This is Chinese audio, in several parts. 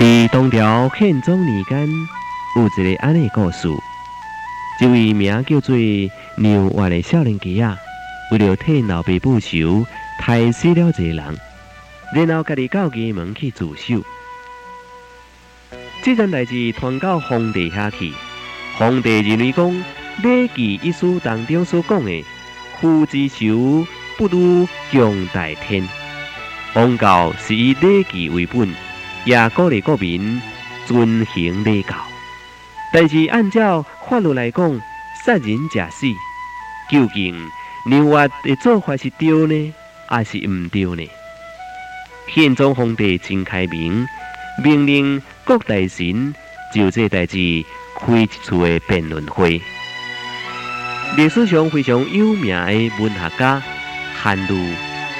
在唐朝宪宗年间，有一个安尼故事。一位名叫做牛娃的少年家啊，为了替老爸报仇，杀死了一个人，然后家己到衙门去自首。这件代志传到皇帝遐去，皇帝认为讲《礼记》一书当中所讲的“夫之仇，不如强大天”，王教是以《礼记》为本。也鼓励国民遵行礼教，但是按照法律来讲，杀人者死，究竟牛娃的做法是对呢，还是唔对呢？宪宗皇帝真开明，命令各大臣就这代志开一次的辩论会。历史上非常有名的文学家韩愈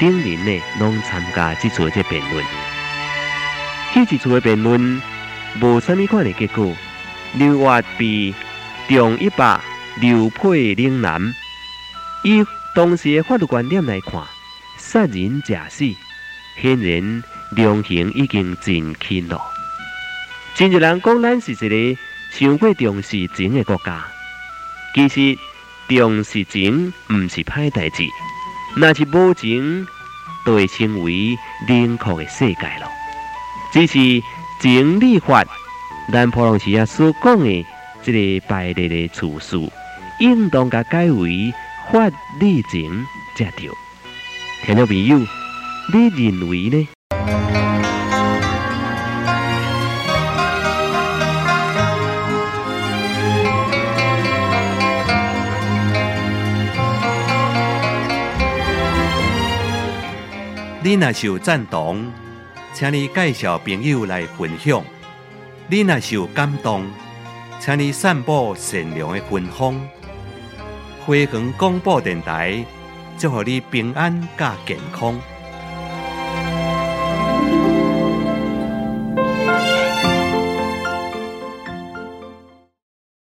等人呢，拢参加这次这辩论。这一次的辩论无什么款的结果，刘华被重一百刘佩岭南。以当时的法律观点来看，杀人假死，显然量刑已经真轻了。真多人讲咱是一个想过重视钱的国家，其实重视情唔是歹代志，若是无情就会成为冷酷的世界了。只是情理法，咱普通时啊所讲的这个排列的处事，应当甲改为法理情才对。听众朋友，你认为呢？你若是有赞同？请你介绍朋友来分享。你若是有感动，请你散布善良的芬芳。辉煌广播电台，祝福你平安加健康。